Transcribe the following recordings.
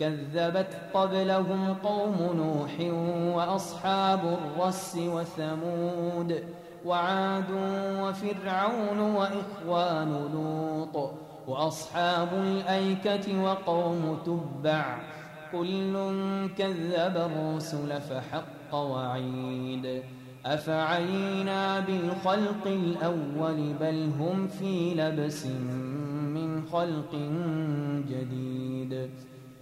كذبت قبلهم قوم نوح وأصحاب الرس وثمود وعاد وفرعون وإخوان لوط وأصحاب الأيكة وقوم تبع. كل كذب الرسل فحق وعيد. أفعينا بالخلق الأول بل هم في لبس من خلق جديد.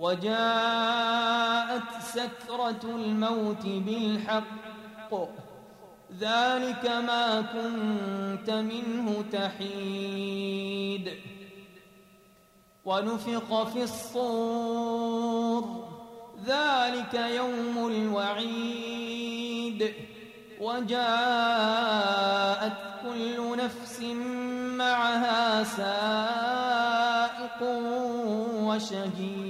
وجاءت سكرة الموت بالحق. ذلك ما كنت منه تحيد. ونفق في الصور. ذلك يوم الوعيد. وجاءت كل نفس معها سائق وشهيد.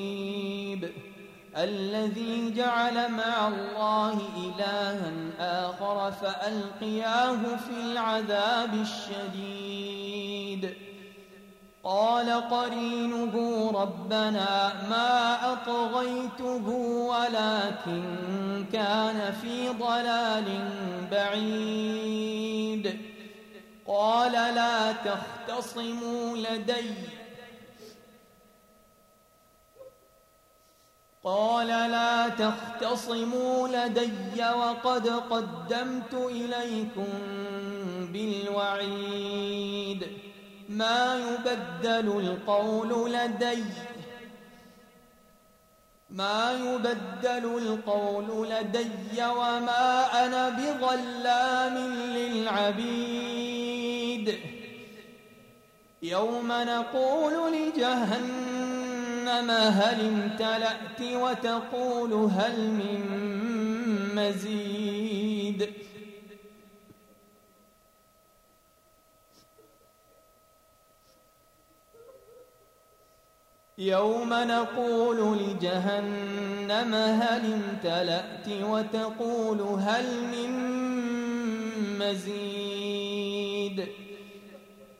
الذي جعل مع الله إلها آخر فألقياه في العذاب الشديد. قال قرينه ربنا ما أطغيته ولكن كان في ضلال بعيد. قال لا تختصموا لدي قال لا تختصموا لدي وقد قدمت إليكم بالوعيد. ما يبدل القول لدي ما يبدل القول لدي وما أنا بظلام للعبيد. يوم نقول لجهنم هل امتلأت وتقول هل من مزيد؟ يوم نقول لجهنم هل امتلأت وتقول هل من مزيد؟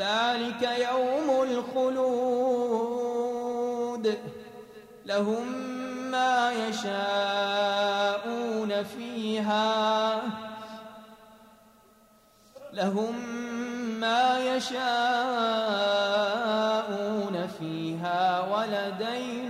ذلك يوم الخلود. لهم ما يشاءون فيها. لهم ما يشاءون فيها. ولدينا